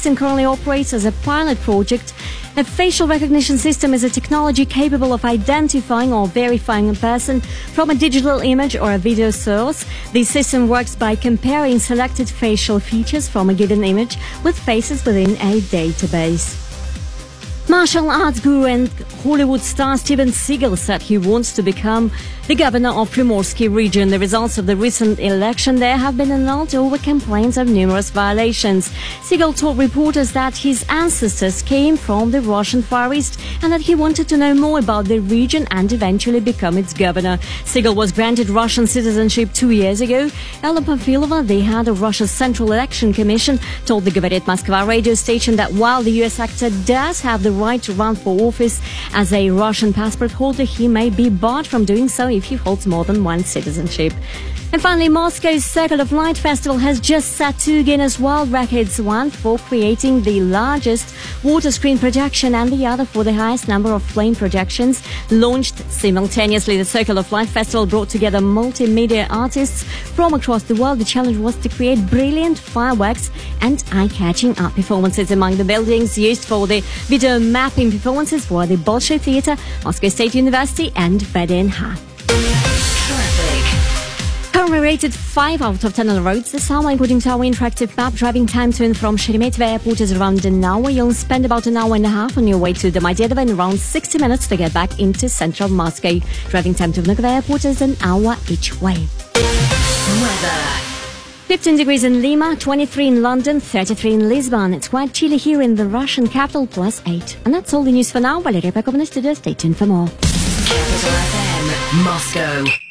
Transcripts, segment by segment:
system currently operates as a pilot project. A facial recognition system is a technology capable of identifying or verifying a person from a digital image or a video source. The system works by comparing selected facial features from a given image with faces within a database. Martial arts guru and Hollywood star Steven Seagal said he wants to become the governor of Primorsky region, the results of the recent election there have been annulled over complaints of numerous violations. Seagal told reporters that his ancestors came from the Russian Far East and that he wanted to know more about the region and eventually become its governor. Seagal was granted Russian citizenship two years ago. Ella Pamfilova, the head of Russia's Central Election Commission, told the Govorit Moskva radio station that while the US actor does have the right to run for office as a Russian passport holder, he may be barred from doing so if he holds more than one citizenship. And finally, Moscow's Circle of Light Festival has just set two Guinness World Records, one for creating the largest water screen projection and the other for the highest number of flame projections launched simultaneously. The Circle of Light Festival brought together multimedia artists from across the world. The challenge was to create brilliant fireworks and eye-catching art performances. Among the buildings used for the video mapping performances were the Bolshoi Theatre, Moscow State University and VDNH. Currently rated 5 out of 10 on the roads this hour, according to our interactive map. Driving time to and from Sheremetyevo Airport is around an hour. You'll spend about an hour and a half on your way to the Domodedovo and around 60 minutes to get back into central Moscow. Driving time to Vnukovo Airport is an hour each way. Weather. 15 degrees in Lima, 23 in London, 33 in Lisbon. It's quite chilly here in the Russian capital, plus 8. And that's all the news for now. Valeria Pekov in the studio. Stay tuned for more. Capital FM, Moscow.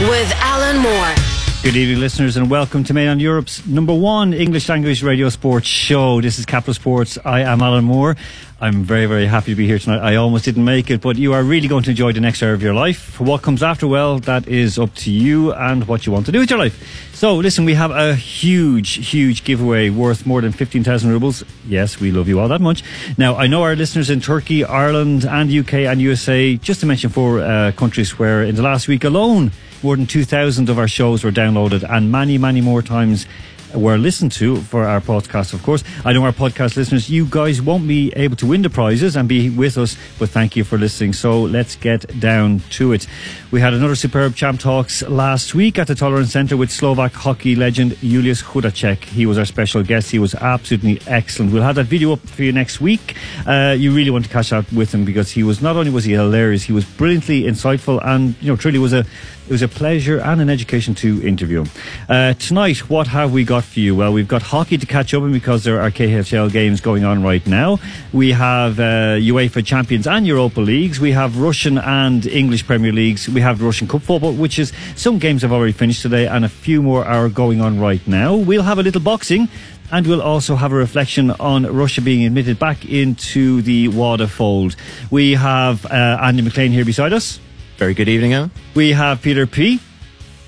With Alan Moore. Good evening, listeners, and welcome to Main on Europe's number one English language radio sports show. This is Capital Sports. I am Alan Moore. I'm very, very happy to be here tonight. I almost didn't make it, but you are really going to enjoy the next hour of your life. What comes after, well, that is up to you and what you want to do with your life. So, listen, we have a huge, huge giveaway worth more than 15,000 rubles. Yes, we love you all that much. Now, I know our listeners in Turkey, Ireland, and UK and USA, just to mention four uh, countries where in the last week alone, more than 2,000 of our shows were downloaded and many, many more times were listened to for our podcast, of course. I know our podcast listeners, you guys won't be able to win the prizes and be with us, but thank you for listening. So let's get down to it. We had another superb Champ Talks last week at the Tolerance Centre with Slovak hockey legend Julius Hudacek. He was our special guest. He was absolutely excellent. We'll have that video up for you next week. Uh, you really want to catch up with him because he was not only was he hilarious, he was brilliantly insightful and, you know, truly was a it was a pleasure and an education to interview him. Uh, tonight, what have we got for you? Well, we've got hockey to catch up on because there are KHL games going on right now. We have uh, UEFA Champions and Europa Leagues. We have Russian and English Premier Leagues. We have Russian Cup football, which is some games have already finished today, and a few more are going on right now. We'll have a little boxing. And we'll also have a reflection on Russia being admitted back into the WADA fold. We have uh, Andy McLean here beside us. Very good evening, Alan. We have Peter P.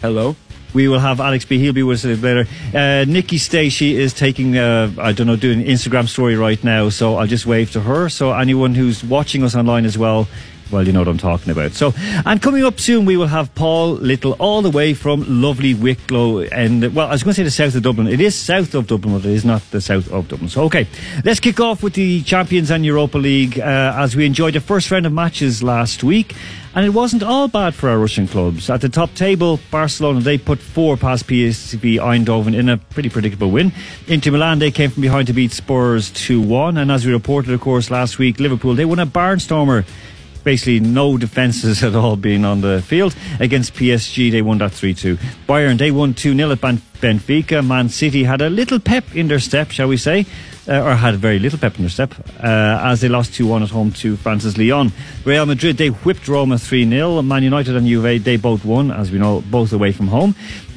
Hello. We will have Alex B. He'll be with us later. Uh, Nikki Stacey is taking, uh, I don't know, doing an Instagram story right now, so I'll just wave to her. So anyone who's watching us online as well, well, you know what I'm talking about. So, and coming up soon, we will have Paul Little, all the way from lovely Wicklow, and well, I was going to say the south of Dublin. It is south of Dublin, but it is not the south of Dublin. So, okay, let's kick off with the Champions and Europa League uh, as we enjoyed the first round of matches last week. And it wasn't all bad for our Russian clubs. At the top table, Barcelona, they put four past PSV Eindhoven in a pretty predictable win. Inter Milan, they came from behind to beat Spurs 2-1. And as we reported, of course, last week, Liverpool, they won a barnstormer basically no defences at all being on the field. Against PSG, they won that 3 2. Bayern, they won 2 0 at Benfica. Man City had a little pep in their step, shall we say, uh, or had very little pep in their step, uh, as they lost 2 1 at home to France's Lyon. Real Madrid, they whipped Roma 3 0. Man United and Juve, they both won, as we know, both away from home.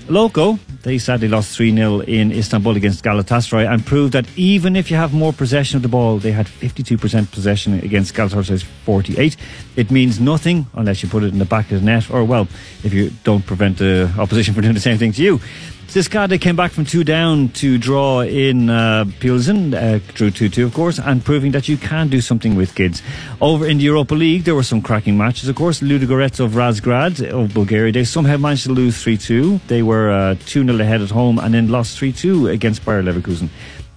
Loco, they sadly lost 3 0 in Istanbul against Galatasaray and proved that even if you have more possession of the ball, they had 52% possession against Galatasaray's 48. It means nothing unless you put it in the back of the net, or well, if you don't prevent the opposition from doing the same thing to you. Ziskade came back from two down to draw in uh, Pilsen, uh, drew 2 2, of course, and proving that you can do something with kids. Over in the Europa League, there were some cracking matches, of course. Ludogorets of Razgrad of Bulgaria, they somehow managed to lose 3 2. They were 2 uh, 0 ahead at home and then lost 3 2 against Bayer Leverkusen.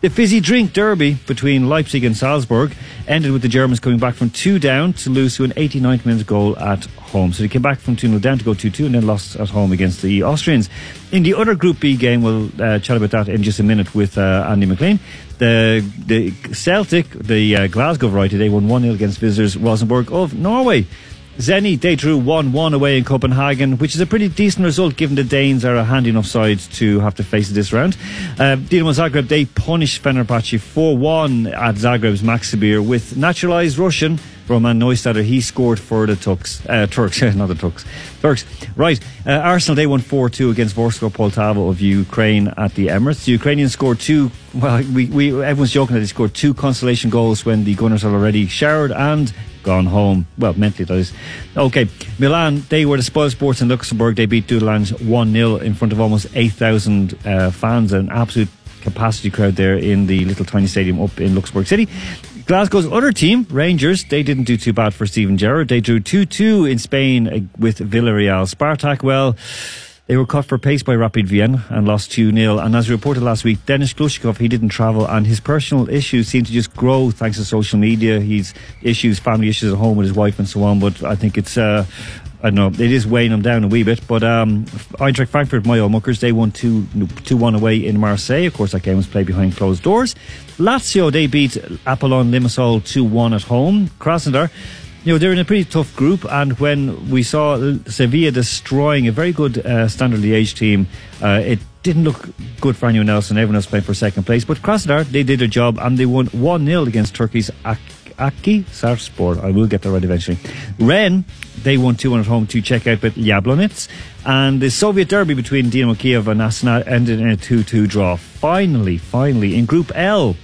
The fizzy drink derby between Leipzig and Salzburg ended with the Germans coming back from two down to lose to an 89th minute goal at home. So they came back from 2 0 down to go 2 2 and then lost at home against the Austrians. In the other Group B game, we'll uh, chat about that in just a minute with uh, Andy McLean. The, the Celtic, the uh, Glasgow Variety, they won 1 0 against visitors Rosenborg of Norway. Zenit, they drew 1 1 away in Copenhagen, which is a pretty decent result given the Danes are a handy enough side to have to face this round. Uh, Dinamo Zagreb, they punished Fenerbahce 4 1 at Zagreb's Maksimir with naturalised Russian Roman Neustaedter. He scored for the Turks, uh, Turks, not the Turks, Turks. Right, uh, Arsenal, they won 4 2 against Vorskla Poltava of Ukraine at the Emirates. The Ukrainians scored two, well, we, we, everyone's joking that they scored two consolation goals when the Gunners had already showered and gone home. Well, mentally, that is. Okay, Milan, they were the spoil sports in Luxembourg. They beat Dudelange 1 0 in front of almost 8,000 uh, fans, an absolute capacity crowd there in the little tiny stadium up in Luxembourg City. Glasgow's other team, Rangers, they didn't do too bad for Steven Gerrard. They drew 2 2 in Spain uh, with Villarreal. Spartak, well, they were caught for pace by Rapid Vienna and lost 2 0. And as reported last week, Denis Glushakov, he didn't travel and his personal issues seem to just grow thanks to social media. He's issues, family issues at home with his wife and so on. But I think it's, uh, I don't know, it is weighing him down a wee bit. But um, Eintracht Frankfurt, my old muckers, they won 2 2 1 away in Marseille. Of course, that game was played behind closed doors. Lazio, they beat Apollon Limassol 2 1 at home. Krasnodar, you know, they're in a pretty tough group. And when we saw Sevilla destroying a very good uh, Standard Liège team, uh, it didn't look good for anyone else, and everyone else playing for second place. But Krasnodar, they did their job, and they won 1 0 against Turkey's Ak- Akhisarspor. I will get that right eventually. Rennes, they won 2 1 at home to check out with Jablonec. And the Soviet derby between Dinamo Kiev and Astana ended in a 2 2 draw. Finally, finally, in Group L,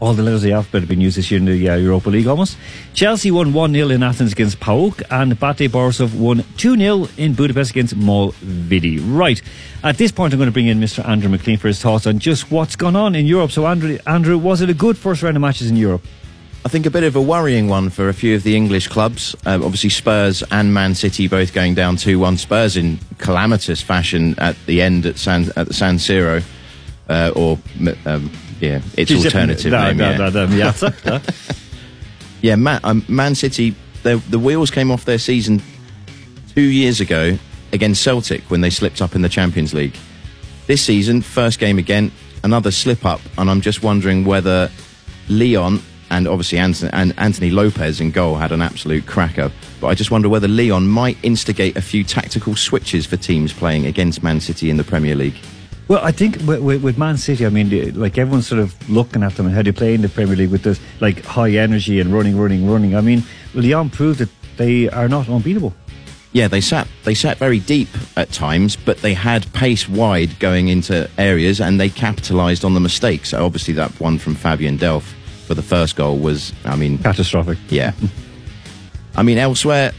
all the letters of the alphabet have been used this year in the uh, Europa League almost. Chelsea won 1 0 in Athens against PAOK, and Bate Borisov won 2 0 in Budapest against MOL Vidi. Right, at this point, I'm going to bring in Mr. Andrew McLean for his thoughts on just what's gone on in Europe. So, Andrew, Andrew was it a good first round of matches in Europe? I think a bit of a worrying one for a few of the English clubs. Um, obviously, Spurs and Man City both going down 2 1. Spurs in calamitous fashion at the end at San, at the San Siro, uh, or. Um, yeah, its alternative Da, name. da, yeah. da, da, Meazza, da. Yeah, Man, um, Man City, the, the wheels came off their season two years ago against Celtic when they slipped up in the Champions League. This season, first game again, another slip up, and I'm just wondering whether Leon and obviously Anthony, and Anthony Lopes in goal had an absolute cracker. But I just wonder whether Leon might instigate a few tactical switches for teams playing against Man City in the Premier League. Well, I think with, with, with Man City, I mean, like everyone's sort of looking at them and how they play in the Premier League with this like high energy and running, running, running. I mean, Leon proved that they are not unbeatable. Yeah, they sat they sat very deep at times, but they had pace wide going into areas, and they capitalised on the mistakes. So obviously, that one from Fabian Delph for the first goal was, I mean, Catastrophic. yeah. I mean, elsewhere,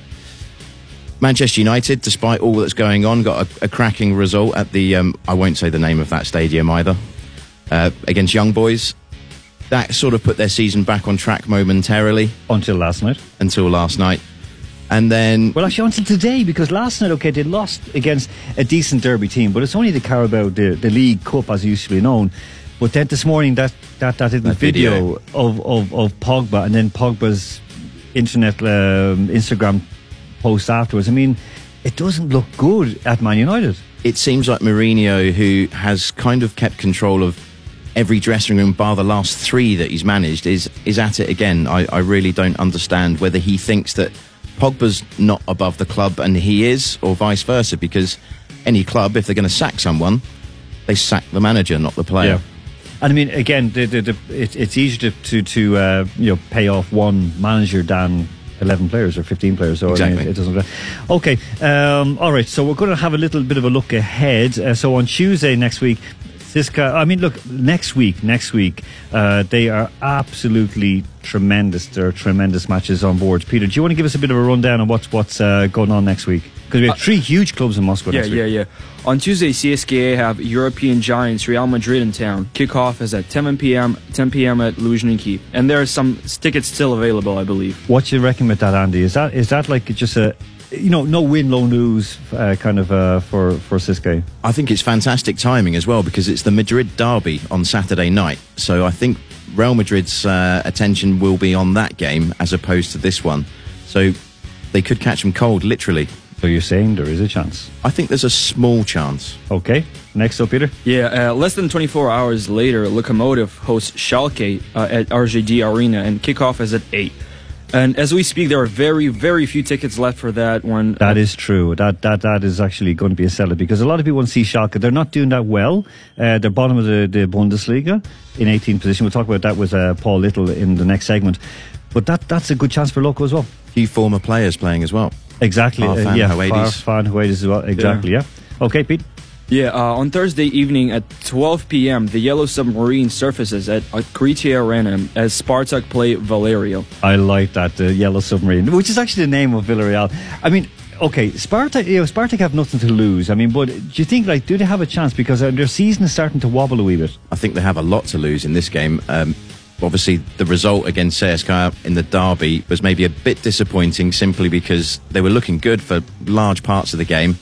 Manchester United, despite all that's going on, got a, a cracking result at the. Um, I won't say the name of that stadium either. Uh, against Young Boys, that sort of put their season back on track momentarily Until last night. until last night, and then Well, actually, until today, because last night, okay, they lost against a decent Derby team, but it's only the Carabao, the, the League Cup as usually known. But then this morning, that that, that, That video, video. of, of, of Pogba and then Pogba's internet um, Instagram post afterwards. I mean, it doesn't look good at Man United. it seems like Mourinho, who has kind of kept control of every dressing room bar the last three that he's managed, is is at it again. I, I really don't understand whether he thinks that Pogba's not above the club and he is, or vice versa. Because any club, if they're going to sack someone, they sack the manager, not the player. And I mean, again, the, the, the, it, it's easier to to, to uh, you know pay off one manager than eleven players or fifteen players. So I mean, Exactly. it, doesn't. Okay, um, all right. So we're going to have a little bit of a look ahead. Uh, so on Tuesday next week. Siska, I mean, look, next week, next week, uh, they are absolutely tremendous. There are tremendous matches on board. Peter, do you want to give us a bit of a rundown on what's what's uh, going on next week? Because we have three huge clubs in Moscow Yeah, next week. yeah, yeah. On Tuesday, CSKA have European giants Real Madrid in town. Kickoff is at 10 p.m. 10 p.m. at Luzhniki, and there are some tickets still available, I believe. What do you reckon with that, Andy? Is that is that like just a you know no win, no lose uh, kind of uh, for for Siske? I think it's fantastic timing as well because it's the Madrid derby on Saturday night. So I think Real Madrid's uh, attention will be on that game as opposed to this one. So they could catch them cold, literally. So you're saying there is a chance? I think there's a small chance. Okay. Next up, Peter. Yeah, uh, less than 24 hours later, Lokomotiv hosts Schalke uh, at RZD Arena, and kickoff is at 8. And as we speak, there are very, very few tickets left for that one. That is true. That that that is actually going to be a seller because a lot of people want to see Schalke. They're not doing that well. Uh, they're bottom of the, the Bundesliga in 18th position. We'll talk about that with uh, Paul Little in the next segment. But that that's a good chance for Loco as well. Few former players playing as well. Exactly. Uh, Farfan yeah, Höwedes. Farfan Höwedes as well. Exactly. Yeah. Okay, Pete. Yeah, uh, on Thursday evening at 12 p.m., the Yellow Submarine surfaces at Kriti Arena as Spartak play Valerio. I like that the Yellow Submarine, which is actually the name of Villarreal. I mean, okay, Spartak. You know, Spartak have nothing to lose. I mean, but do you think like do they have a chance because uh, their season is starting to wobble a wee bit? I think they have a lot to lose in this game. Um, obviously, the result against CSKA in the derby was maybe a bit disappointing simply because they were looking good for large parts of the game.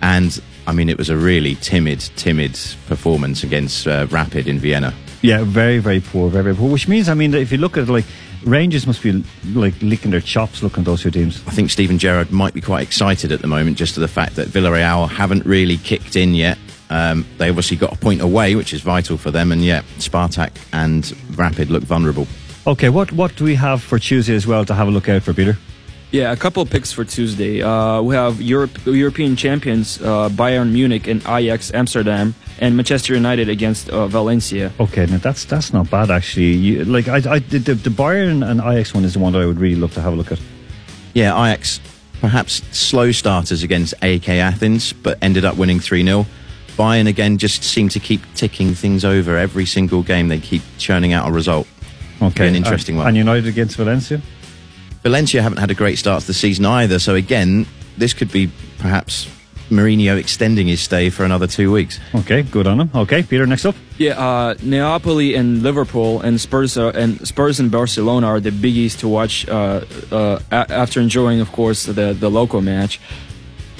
And, I mean, it was a really timid, timid performance against uh, Rapid in Vienna. Yeah, very, very poor, very, very poor. Which means, I mean, that if you look at like Rangers must be like licking their chops looking at those two teams. I think Stephen Gerrard might be quite excited at the moment just to the fact that Villarreal haven't really kicked in yet. Um, they obviously got a point away, which is vital for them, and yet Spartak and Rapid look vulnerable. Okay, what what do we have for Tuesday as well to have a look out for, Peter? Yeah, a couple of picks for Tuesday. Uh, we have Europe, European champions uh, Bayern Munich and Ajax Amsterdam, and Manchester United against uh, Valencia. Okay, now that's that's not bad actually. You, like I, I the, the the Bayern and Ajax one is the one that I would really love to have a look at. Yeah, Ajax perhaps slow starters against AEK Athens, but ended up winning 3 0. Bayern again just seem to keep ticking things over every single game. They keep churning out a result. Okay, an interesting and, one. And United against Valencia. Valencia haven't had a great start to the season either, so again, this could be perhaps Mourinho extending his stay for another two weeks. Okay, good on him. Okay, Peter, next up. Yeah, uh, Napoli and Liverpool and Spurs uh, and Spurs and Barcelona are the biggies to watch uh, uh, a- after enjoying, of course, the the local match.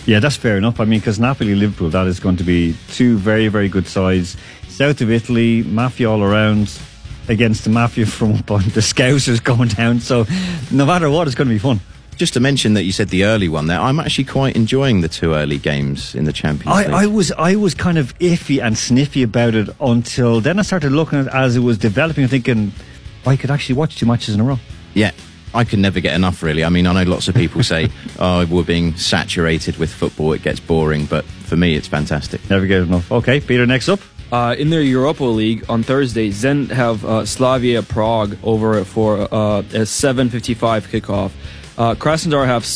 Yeah, that's fair enough. I mean, because Napoli, Liverpool, that is going to be two very, very good sides. South of Italy, mafia all around against the mafia from up on the Scousers going down. So, no matter what, it's going to be fun. Just to mention that you said the early one there, I'm actually quite enjoying the two early games in the Champions League. I, I was I was kind of iffy and sniffy about it until then. I started looking at it as it was developing, and thinking I could actually watch two matches in a row. Yeah, I can never get enough, really. I mean, I know lots of people say, oh, we're being saturated with football, it gets boring, but for me, it's fantastic. Never get enough. Okay, Peter, next up. Uh, in their Europa League on Thursday, Zen have uh, Slavia Prague over for uh, a 7:55 kickoff. Uh, Krasnodar have S-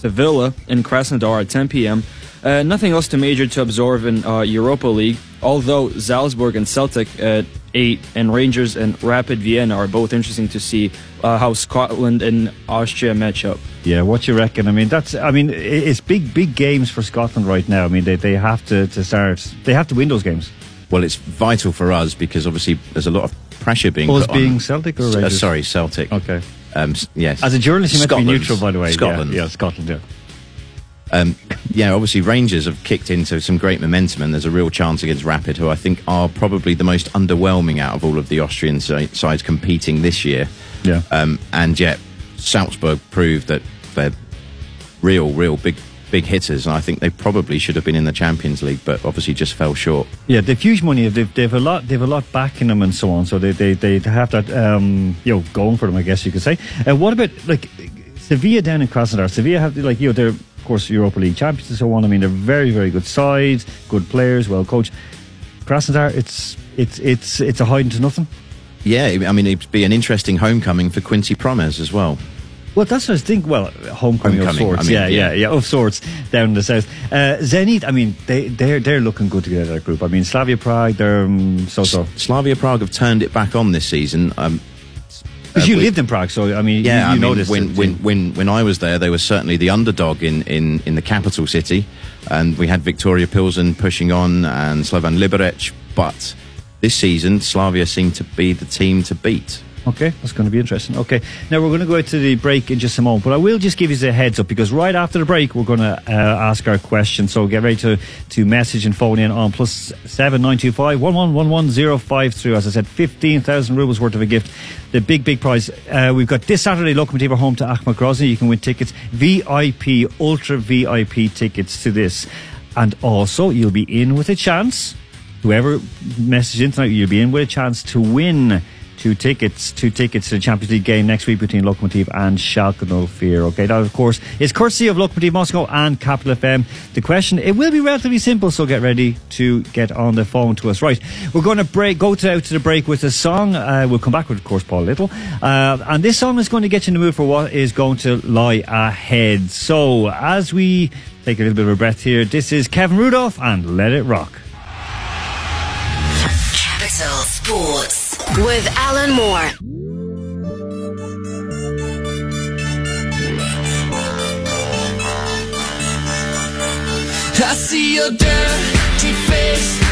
Sevilla in Krasnodar at 10 p.m. Uh, nothing else to major to absorb in uh, Europa League, although Salzburg and Celtic at 8 and Rangers and Rapid Vienna are both interesting to see uh, how Scotland and Austria match up. Yeah, what you reckon? I mean, that's. I mean, it's big, big games for Scotland right now. I mean, they, they have to, to start. They have to win those games. Well, it's vital for us because obviously there's a lot of pressure being Us put being on. Celtic or S- uh, Rangers? sorry, Celtic. Okay. Um, yes. As a journalist, you meant to be Scotland. neutral, by the way. Yeah, Scotland. Yeah, Scotland. Yeah. Um, yeah, obviously Rangers have kicked into some great momentum, and there's a real chance against Rapid, who I think are probably the most underwhelming out of all of the Austrian sides competing this year. Yeah. Um, and yet, Salzburg proved that they're real, real big, big hitters, and I think they probably should have been in the Champions League, but obviously just fell short. Yeah, they've huge money. They've, they've a lot. They've a lot backing them and so on. So they they, they have that um, you know going for them. I guess you could say. Uh, what about like Sevilla down in Krasnodar? Sevilla have like you know they're of course Europa League champions and so on. I mean they're very very good sides, good players, well coached. Krasnodar, it's it's it's it's a hiding to nothing. Yeah, I mean it'd be an interesting homecoming for Quincy Promes as well. Well, that's what I think. Well, homecoming, of sorts. I mean, yeah, yeah, yeah. yeah, of sorts down in the south. Uh, Zenit, I mean, they they're they're looking good together. That group. I mean, Slavia Prague, they're um, so so. Slavia Prague have turned it back on this season. Um, Because Uh, you lived in Prague, so I mean, Yeah, you, you I know mean, when, when, when, when I was there, they were certainly the underdog in, in, in the capital city. And we had Victoria Pilsen pushing on and Slovan Liberec. But this season, Slavia seemed to be the team to beat. Okay, that's going to be interesting. Okay, now we're going to go to the break in just a moment, but I will just give you a heads up because right after the break we're going to uh, ask our question. So get ready to, to message and phone in on plus seven nine two five one one one one zero five three. As I said, fifteen thousand rubles worth of a gift. The big big prize. Uh, we've got this Saturday Lokomotiv are home to Akhmat Grozny. You can win tickets, VIP, ultra VIP tickets to this, and also you'll be in with a chance. Whoever messages in tonight, you'll be in with a chance to win two tickets, two tickets to the Champions League game next week between Lokomotiv and Schalke 04. Okay, that of course is courtesy of Lokomotiv Moscow and Capital FM. The question it will be relatively simple, so get ready to get on the phone to us. Right, we're going to break, go to, out to the break with a song. Uh, we'll come back with, of course, Paul Little, uh, and this song is going to get you in the mood for what is going to lie ahead. So as we take a little bit of a breath here, this is Kevin Rudolph and Let It Rock. Capital Sports with Alan Moore. I see your dirty face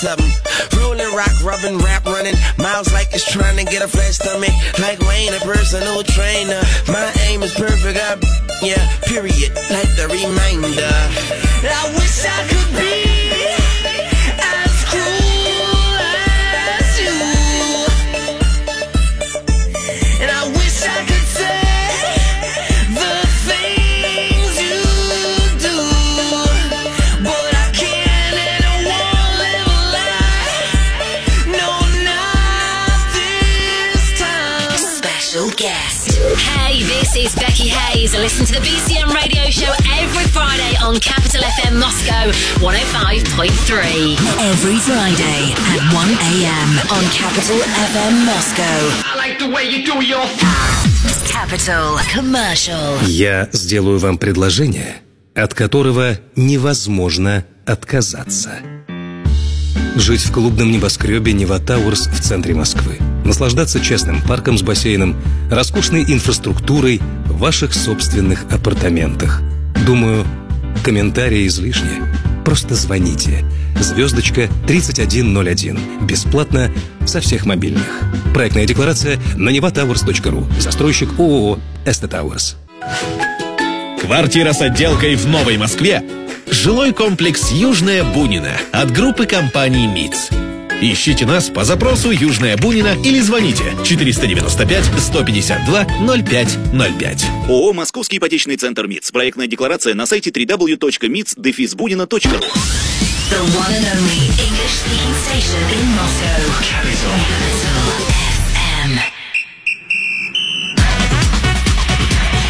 something. Rolling rock, rubbing, rap running. Miles like it's trying to get a flat stomach. Like Wayne, a personal trainer. My aim is perfect. I, yeah, period. Like the reminder. I wish I could be to the BCM radio show every Friday on Capital FM Moscow 105.3. Every Friday at 1 a.m. on Capital FM Moscow. I like the way you do your Capital Commercial. Я сделаю вам предложение, от которого невозможно отказаться. Жить в клубном небоскребе Нева Тауэрс в центре Москвы. Наслаждаться частным парком с бассейном, роскошной инфраструктурой ваших собственных апартаментах. Думаю, комментарии излишни. Просто звоните. Звездочка 3101. Бесплатно со всех мобильных. Проектная декларация на nevatowers.ru. Застройщик ООО «Эсте Тауэрс». Квартира с отделкой в Новой Москве. Жилой комплекс «Южная Бунина» от группы компаний МИЦ. Ищите нас по запросу «Южная Бунина» или звоните 495-152-0505. ООО «Московский ипотечный центр МИЦ». Проектная декларация на сайте www.mits-bunina.ru The one and only English speaking station in Moscow. Capital. FM.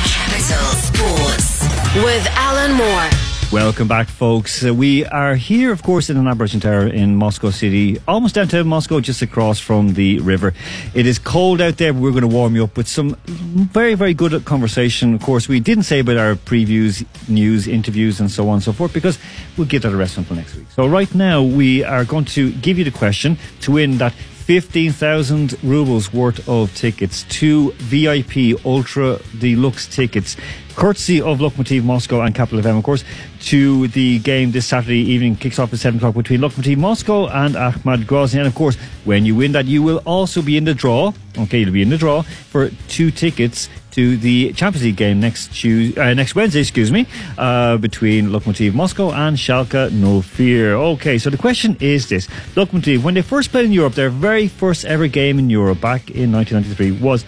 Capital Sports. With Alan Moore. Welcome back, folks. Uh, we are here, of course, in an Aboriginal Tower in Moscow City, almost downtown Moscow, just across from the river. It is cold out there, but we're going to warm you up with some very, very good conversation. Of course, we didn't say about our previews, news, interviews, and so on and so forth, because we'll give that a rest until next week. So, right now, we are going to give you the question to win that 15,000 rubles worth of tickets, two VIP Ultra Deluxe tickets, courtesy of Lokomotiv Moscow and Capital FM, of course, to the game this Saturday evening. Kicks off at 7 o'clock between Lokomotiv Moscow and Akhmat Grozny. And of course, when you win that, you will also be in the draw. Okay, you'll be in the draw for two tickets to the Champions League game next Tuesday, uh, next Wednesday, excuse me, uh, between Lokomotiv Moscow and Schalke No Fear. Okay, so the question is this: Lokomotiv, when they first played in Europe, their very first ever game in Europe back in 1993 was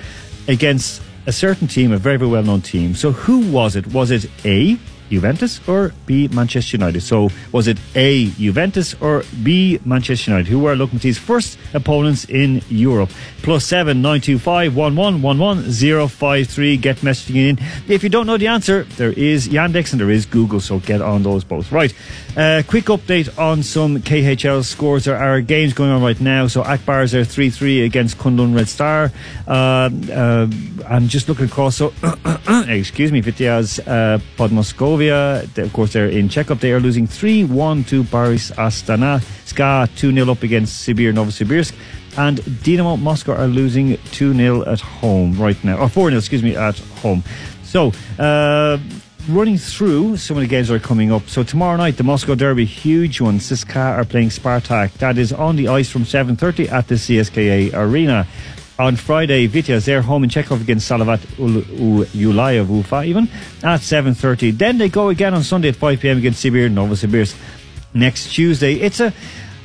against a certain team, a very, very well-known team. So who was it? Was it A. Juventus or B Manchester United? So was it A Juventus or B Manchester United? Who were Lokomotiv's first opponents in Europe? Plus seven nine two five one one one one zero five three. Get messaging in. If you don't know the answer, there is Yandex and there is Google. So get on those both. Right. Uh, quick update on some KHL scores. There are games going on right now. So Akbars are three three against Kunlun Red Star. Uh, uh, I'm just looking across. So excuse me, Vityaz uh, Podmoskovia. Of course, they're in checkup. They are losing 3 1 to Barys Astana. Ska 2 0 up against Sibir Novosibirsk. And Dynamo Moscow are losing 2 0 at home right now. Or 4 0, excuse me, at home. So, uh, running through some of the games that are coming up. So tomorrow night, the Moscow Derby, huge one. Siska are playing Spartak. That is on the ice from 7.30 at the CSKA Arena. On Friday, Vityaz, they're home in Chekhov against Salavat Ul- U- Ulayev Ufa even at 7.30. Then they go again on Sunday at 5pm against Sibir Novosibirsk. Next Tuesday, it's a,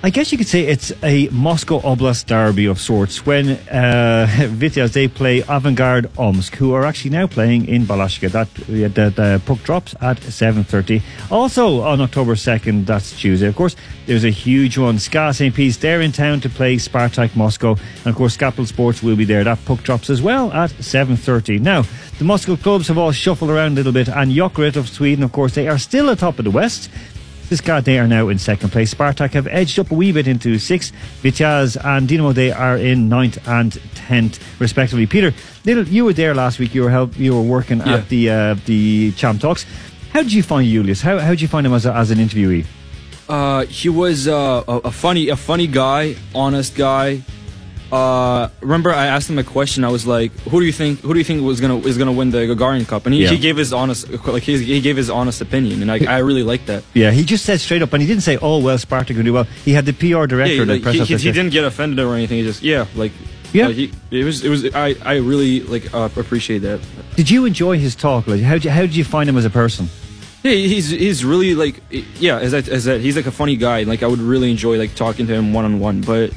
I guess you could say it's a Moscow Oblast derby of sorts when uh, they play Avangard Omsk, who are actually now playing in Balashikha. That the, the puck drops at 7.30. Also on October 2nd, that's Tuesday, of course, there's a huge one. Ska St. Pete's, they're in town to play Spartak Moscow. And of course, Capital Sports will be there. That puck drops as well at 7.30. Now, the Moscow clubs have all shuffled around a little bit, and Jokerit of Sweden, of course, they are still atop of the West. Siska, they are now in second place. Spartak have edged up a wee bit into sixth. Vityaz and Dinamo, they are in ninth and tenth, respectively. Peter, little, you were there last week. You were help, you were working Yeah. at the uh, the Champ Talks. How did you find Julius? How how did you find him as, a, as an interviewee? Uh, he was uh, a, a funny, a funny guy, honest guy. Uh, remember, I asked him a question. I was like, "Who do you think? Who do you think was gonna is gonna win the Gagarin Cup?" And he, Yeah. he gave his honest, like he, he gave his honest opinion, and I, I really liked that. Yeah, he just said straight up, and he didn't say, "Oh well, Spartak will do well." He had the PR director Yeah, like, he, he, he didn't get offended or anything. He just yeah, like Yeah. like, he, it was it was I I really like uh, appreciate that. Did you enjoy his talk? Like, how did you, how did you find him as a person? Yeah, he's he's really like yeah, as I, as that he's like a funny guy. Like I would really enjoy like talking to him one on one, but.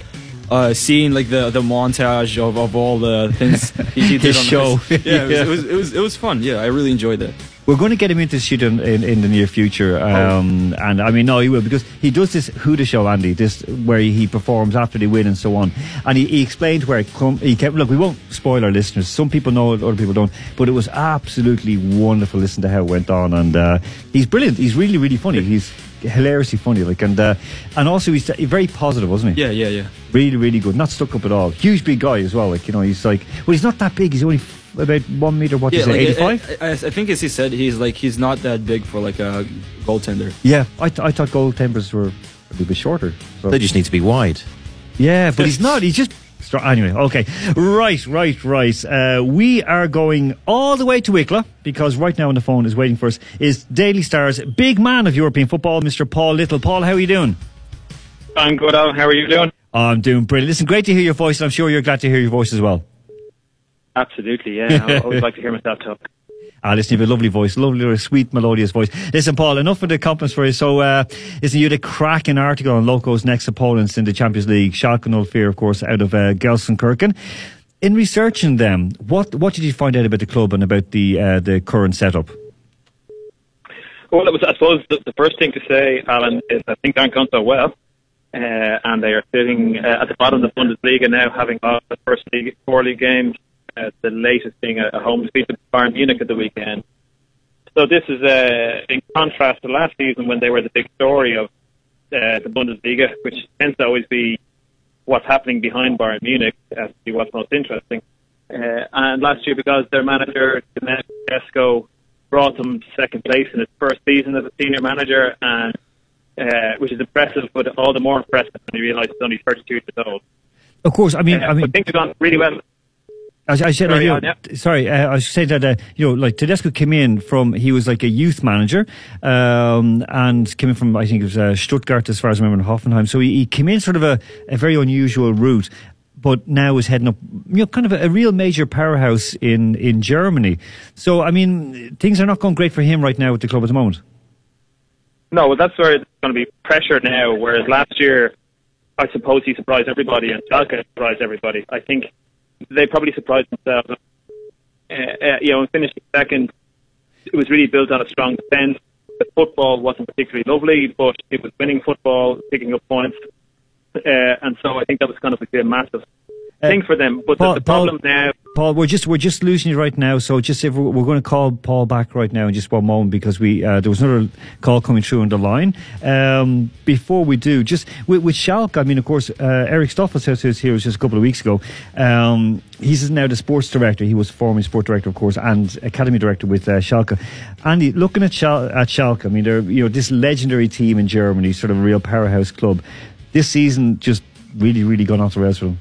Uh, seeing like the the montage of, of all the things he, he did on show. The, yeah, Yeah. It, was, it was it was it was fun. Yeah, I really enjoyed that. We're going to get him into the studio in, in, in the near future, um, and I mean, no, he will because he does this Huda show, Andy, this where he performs after they win and so on, and he, he explained where it come. He kept look. We won't spoil our listeners. Some people know it, other people don't, but it was absolutely wonderful. Listen to how it went on, and uh, he's brilliant. He's really, really funny. He's hilariously funny, like, and uh, and also he's very positive, wasn't he? Yeah, yeah, yeah. Really, really good. Not stuck up at all. Huge big guy as well. Like you know, he's like well, he's not that big. He's only about one meter. What yeah, you say, like, eighty five? I, I, I think as he said, he's like he's not that big for like a goaltender. Yeah, I, th- I thought goaltenders were a little bit shorter. So. They just need to be wide. Yeah, but he's not. He's just. Anyway, okay. Right, right, right. Uh, we are going all the way to Wicklow because right now on the phone is waiting for us is Daily Star's big man of European football, Mr. Paul Little. Paul, how are you doing? I'm good, Alan. How are you doing? I'm doing brilliant. Listen, great to hear your voice, and I'm sure you're glad to hear your voice as well. Absolutely, yeah. I always like to hear myself talk. Ah, listen, you have a lovely voice, lovely, sweet, melodious voice. Listen, Paul, enough of the compliments for you. So, uh, listen, you had a cracking article on Locos' next opponents in the Champions League, Schalke and Fear, of course, out of uh, Gelsenkirchen. In researching them, what what did you find out about the club and about the uh, the current setup? Well, was, I suppose the, the first thing to say, Alan, is I think they're gone so well, uh, and they are sitting uh, at the bottom of the Bundesliga now, having lost the first league, four league games, the latest being a, a home defeat to Bayern Munich at the weekend. So this is uh, in contrast to last season when they were the big story of uh, the Bundesliga, which tends to always be what's happening behind Bayern Munich as to be what's most interesting. Uh, and last year, because their manager, Tedesco, brought them to second place in his first season as a senior manager, and uh, which is impressive, but all the more impressive when you realise he's only 32 years old. Of course, I mean, Uh, I mean, things have gone really well. I, I said, Sorry, like, you know, yeah. sorry, uh, I should say that, uh, you know, like Tedesco came in from, he was like a youth manager, um, and came in from, I think it was uh, Stuttgart as far as I remember, in Hoffenheim. So he, he came in sort of a, a very unusual route, but now is heading up, you know, kind of a, a real major powerhouse in, in Germany. So, I mean, things are not going great for him right now with the club at the moment. No, well, that's where it's going to be pressure now. Whereas last year, I suppose he surprised everybody, and Schalke surprised everybody. I think they probably surprised themselves. Uh, uh, you know, finishing second, it was really built on a strong defence. The football wasn't particularly lovely, but it was winning football, picking up points, uh, and so I think that was to be a massive thing for them. But Paul- the, the problem now Paul, we're just we're just losing you right now. So just if we're, we're going to call Paul back right now in just one moment because we uh, there was another call coming through on the line. Um, before we do, just with, with Schalke, I mean, of course, uh, Eric Stoffelshaus was here was just a couple of weeks ago. Um, he's now the sports director. He was former sports director, of course, and academy director with uh, Schalke. Andy, looking at, Schal- at Schalke, I mean, they're you know this legendary team in Germany, sort of a real powerhouse club. This season just really, really gone off the rails for them.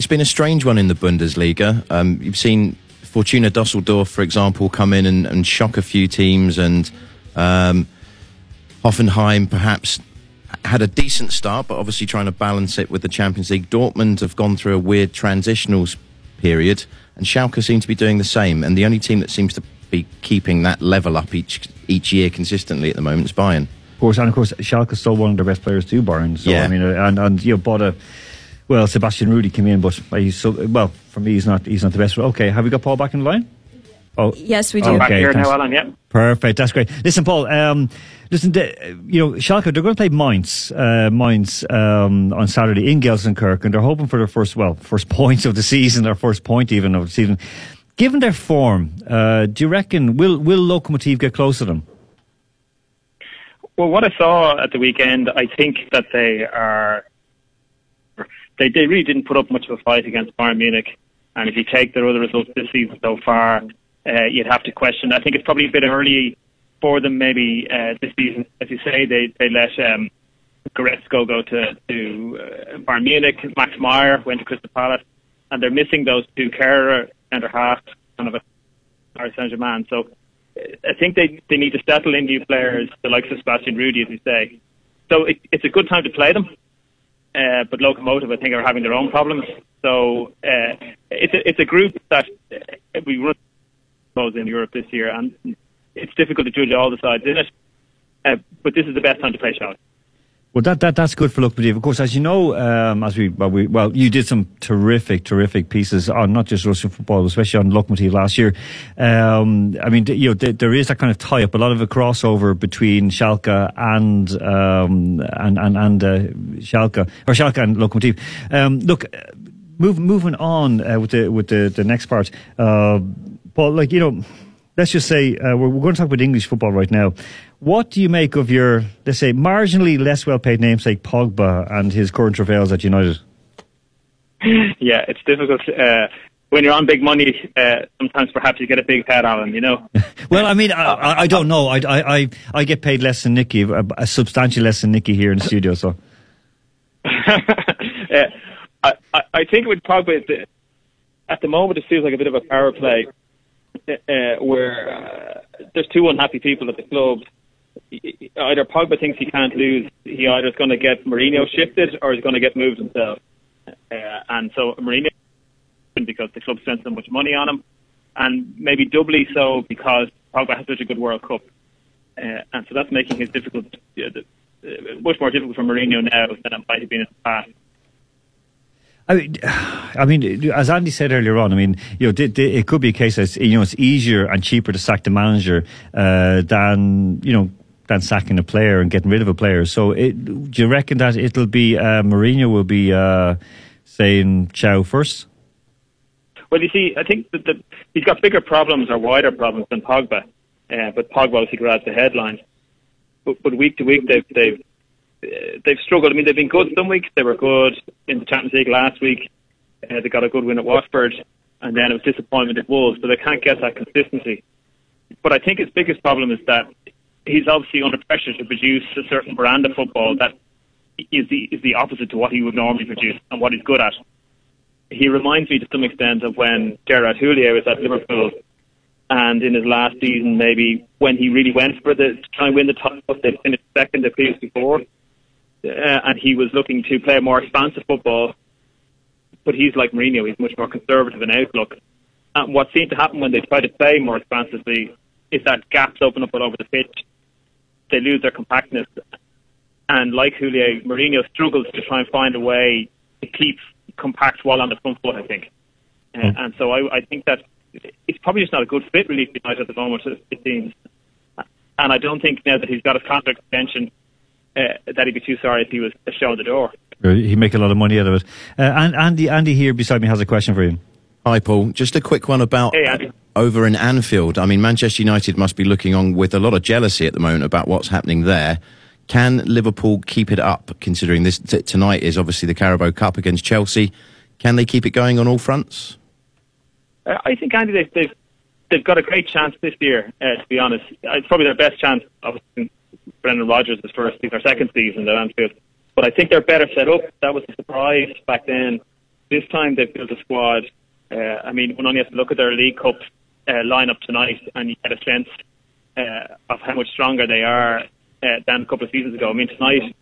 It's been a strange one in the Bundesliga. Um, you've seen Fortuna Dusseldorf, for example, come in and, and shock a few teams, and um, Hoffenheim perhaps had a decent start, but obviously trying to balance it with the Champions League. Dortmund have gone through a weird transitional period, and Schalke seem to be doing the same. And the only team that seems to be keeping that level up each each year consistently at the moment is Bayern. Of course, and of course, Schalke still one of their best players too, Bayern. So Yeah. I mean, uh, and and you know, bought a. Well, Sebastian Rudy came in, but he's so well for me. He's not. He's not the best. Okay, have we got Paul back in the line? Oh, Yes, we do. Okay, back here thanks. now, Alan. Yeah. Perfect. That's great. Listen, Paul. Um, listen, the, you know, Schalke they're going to play Mainz, uh, Mainz um, on Saturday in Gelsenkirchen, and they're hoping for their first, well, first points of the season, their first point even of the season. Given their form, uh, do you reckon will will Lokomotiv get close to them? Well, what I saw at the weekend, I think that they are. They, they really didn't put up much of a fight against Bayern Munich. And if you take their other results this season so far, uh, you'd have to question. I think it's probably a bit early for them maybe uh, this season. As you say, they, they let um, Goretzka go to, to uh, Bayern Munich. Max Meyer went to Crystal Palace. And they're missing those two Kerr and half kind of a Paris Saint-Germain. So uh, I think they, they need to settle in new players, the likes of Sebastian Rudy, as you say. So it, it's a good time to play them. Uh, but Lokomotiv, I think, are having their own problems. So uh, it's a, it's a group that uh, we run in Europe this year, and it's difficult to judge all the sides in it. Uh, but this is the best time to play Schalke. Well, that, that that's good for Lokomotiv. Of course, as you know, um, as we well, we well, you did some terrific, terrific pieces on not just Russian football, especially on Lokomotiv last year. Um, I mean, you know, th- there is that kind of tie up, a lot of a crossover between Schalke and um, and and and uh, Schalke or Schalke and Lokomotiv. Um, look, move, moving on uh, with the with the the next part, uh, Paul. Like you know, let's just say uh, we're, we're going to talk about English football right now. What do you make of your, let's say, marginally less well-paid namesake Pogba and his current travails at United? yeah, it's difficult. Uh, when you're on big money, uh, sometimes perhaps you get a big head on him, you know? Well, I mean, I, I, I don't know. I, I, I, I get paid less than Nicky, a, a substantially less than Nicky here in the studio. So uh, I, I, I think with Pogba, at the moment it feels like a bit of a power play uh, where uh, there's two unhappy people at the club. Either Pogba thinks he can't lose, he either is going to get Mourinho shifted or he's going to get moved himself. Uh, and so Mourinho, because the club spent so much money on him, and maybe doubly so because Pogba has such a good World Cup. Uh, and so that's making it difficult, uh, much more difficult for Mourinho now than it might have been in the past. I mean, as Andy said earlier on, I mean, you know, it could be a case that you know it's easier and cheaper to sack the manager uh, than you know than sacking a player and getting rid of a player. So, it, do you reckon that it'll be uh, Mourinho will be uh, saying ciao first? Well, you see, I think that the, he's got bigger problems or wider problems than Pogba. Uh, but Pogba obviously grabs the headlines. But, but week to week, they've they've they've struggled. I mean, they've been good some weeks. They were good in the Champions League last week. Uh, they got a good win at Watford, and then it was disappointment at Wolves. But they can't get that consistency. But I think his biggest problem is that he's obviously under pressure to produce a certain brand of football that is the is the opposite to what he would normally produce and what he's good at. He reminds me to some extent of when Gerard Houllier was at Liverpool, and in his last season, maybe when he really went for the to try and win the top, they finished second the previous before, uh, and he was looking to play a more expansive football. But he's like Mourinho; he's much more conservative in outlook. And what seemed to happen when they try to play more expansively is that gaps open up all over the pitch. They lose their compactness, and like Houllier, Mourinho struggles to try and find a way to keep compact while on the front foot. I think, uh, and so I, I think that it's probably just not a good fit really for United at the moment. It seems, and I don't think now that he's got his contract extension uh, that he'd be too sorry if he was shown the door. He'd make a lot of money out of it. Uh, and Andy, Andy here beside me has a question for you. Hi, Paul. Just a quick one about Hey, Andy. over in Anfield. I mean, Manchester United must be looking on with a lot of jealousy at the moment about what's happening there. Can Liverpool keep it up, considering this t- tonight is obviously the Carabao Cup against Chelsea? Can they keep it going on all fronts? Uh, I think Andy, they've, they've they've got a great chance this year. Uh, to be honest, Uh, it's probably their best chance. Obviously, since Brendan Rodgers' first, their second season at Anfield, but I think they're better set up. That was a surprise back then. This time they've built a squad. Uh, I mean, one only has to look at their League Cup uh, lineup tonight, and you get a sense uh, of how much stronger they are uh, than a couple of seasons ago. I mean, tonight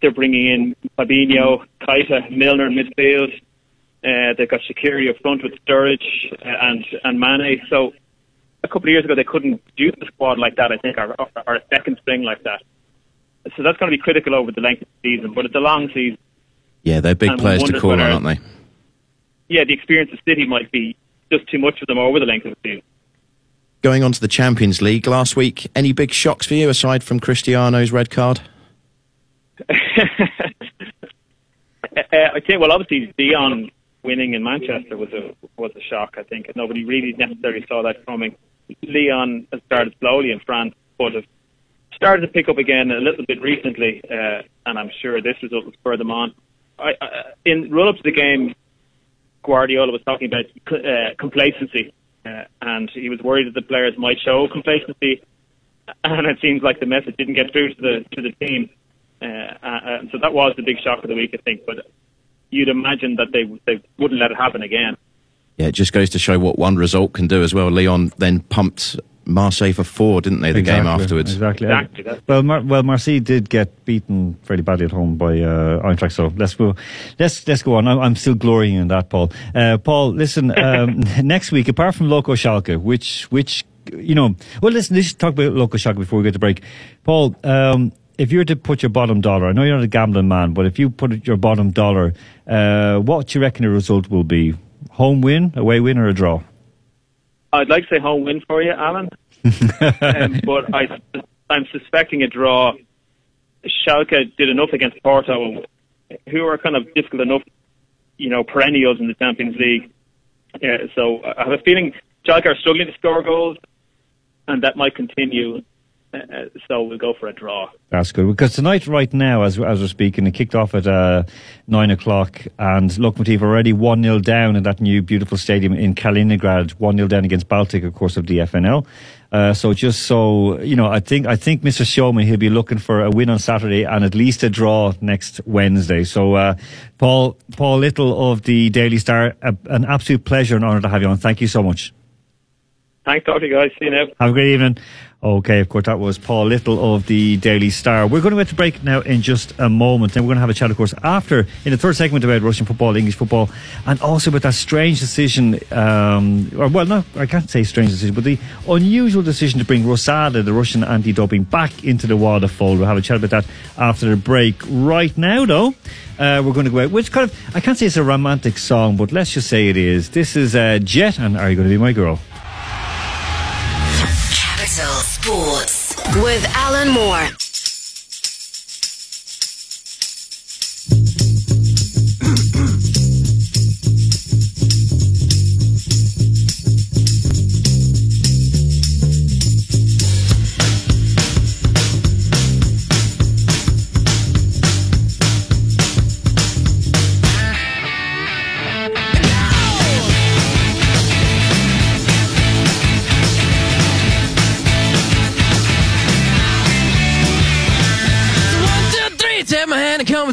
they're bringing in Fabinho, Keita, Milner in midfield. Uh, they've got Shaqiri up front with Sturridge uh, and and Mane. So a couple of years ago they couldn't do the squad like that. I think, or, or, or a second string like that. So that's going to be critical over the length of the season. But it's a long season. Yeah, they're big And players to call on, aren't they? Yeah, the experience of City might be just too much for them over the length of the season. Going on to the Champions League last week, any big shocks for you aside from Cristiano's red card? Uh, I think, well, obviously, Dion winning in Manchester was a was a shock. I think nobody really necessarily saw that coming. Lyon has started slowly in France, but have started to pick up again a little bit recently, uh, and I'm sure this result will spur them on. I, I, in run up to the game, Guardiola was talking about uh, complacency, uh, and he was worried that the players might show complacency, and it seems like the message didn't get through to the to the team. Uh, uh, so that was the big shock of the week, I think. But you'd imagine that they they wouldn't let it happen again. Yeah, it just goes to show what one result can do as well. Lyon then pumped Marseille for four, didn't they, the game afterwards? Exactly. Exactly, Well, Mar- well, Marseille did get beaten fairly badly at home by uh, Eintracht. So let's go. Let's let's go on. I'm, I'm still glorying in that, Paul. Uh, Paul, listen. Um, next week, apart from Loco Schalke, which which you know, well, listen. Let's talk about Loco Schalke before we get to break. Paul, um, if you were to put your bottom dollar, I know you're not a gambling man, but if you put your bottom dollar, uh, what do you reckon the result will be? Home win, away win, or a draw? I'd like to say home win for you, Alan, um, but I, I'm suspecting a draw. Schalke did enough against Porto, who are kind of difficult enough, you know, perennials in the Champions League. Yeah, so I have a feeling Schalke are struggling to score goals, and that might continue. Uh, so we'll go for a draw. That's good because tonight, right now, as as we're speaking, it kicked off at uh, nine o'clock, and Lokomotiv already one 0 down in that new beautiful stadium in Kaliningrad. One 0 down against Baltic, of course, of the FNL. Uh, so just so you know, I think I think Mr. Siomin he'll be looking for a win on Saturday and at least a draw next Wednesday. So uh, Paul Paul Little of the Daily Star, a, an absolute pleasure and honour to have you on. Thank you so much. Thanks, talk to you guys. See you now. Have a great evening. Okay, of course, that was Paul Little of the Daily Star. We're going to get to break now in just a moment. Then we're going to have a chat, of course, after in the third segment about Russian football, English football, and also about that strange decision. Um, or well, no, I can't say strange decision, but the unusual decision to bring RUSADA, the Russian anti-doping, back into the WADA fold. We'll have a chat about that after the break. Right now, though, uh, we're going to go out. Which kind of I can't say it's a romantic song, but let's just say it is. This is uh, Jet, and Are You Going to Be My Girl? Capital Sports with Alan Moore.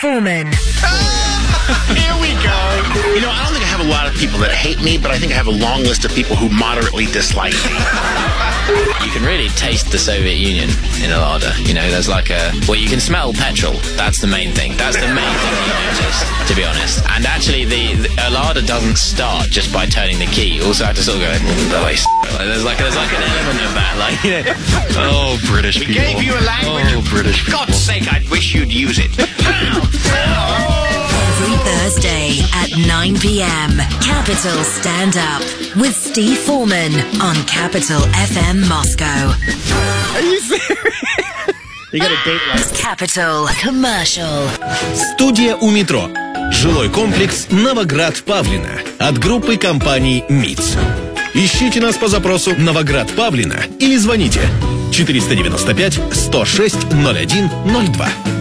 Foreman. Here people that hate me, but I think I have a long list of people who moderately dislike me. You can really taste the Soviet Union in a Lada. You know, there's like a well, you can smell petrol. That's the main thing. That's the main thing you notice, to be honest. And actually, the, the Alada doesn't start just by turning the key. You also have to sort of go. "Oh, I s-" like, there's like there's like an element of that, like you know. Oh, British people. Gave you a language. Oh, British For God's sake, I wish you'd use it. Every Thursday at 9 p.m. Capital Stand Up with Steve Foreman on Capital FM Moscow. Are you serious? You got a date like Capital Commercial. Студия у метро. Жилой комплекс Новоград-Павлина от группы компаний МИЦ. Ищите нас по запросу Новоград-Павлина или звоните 495 106 0102.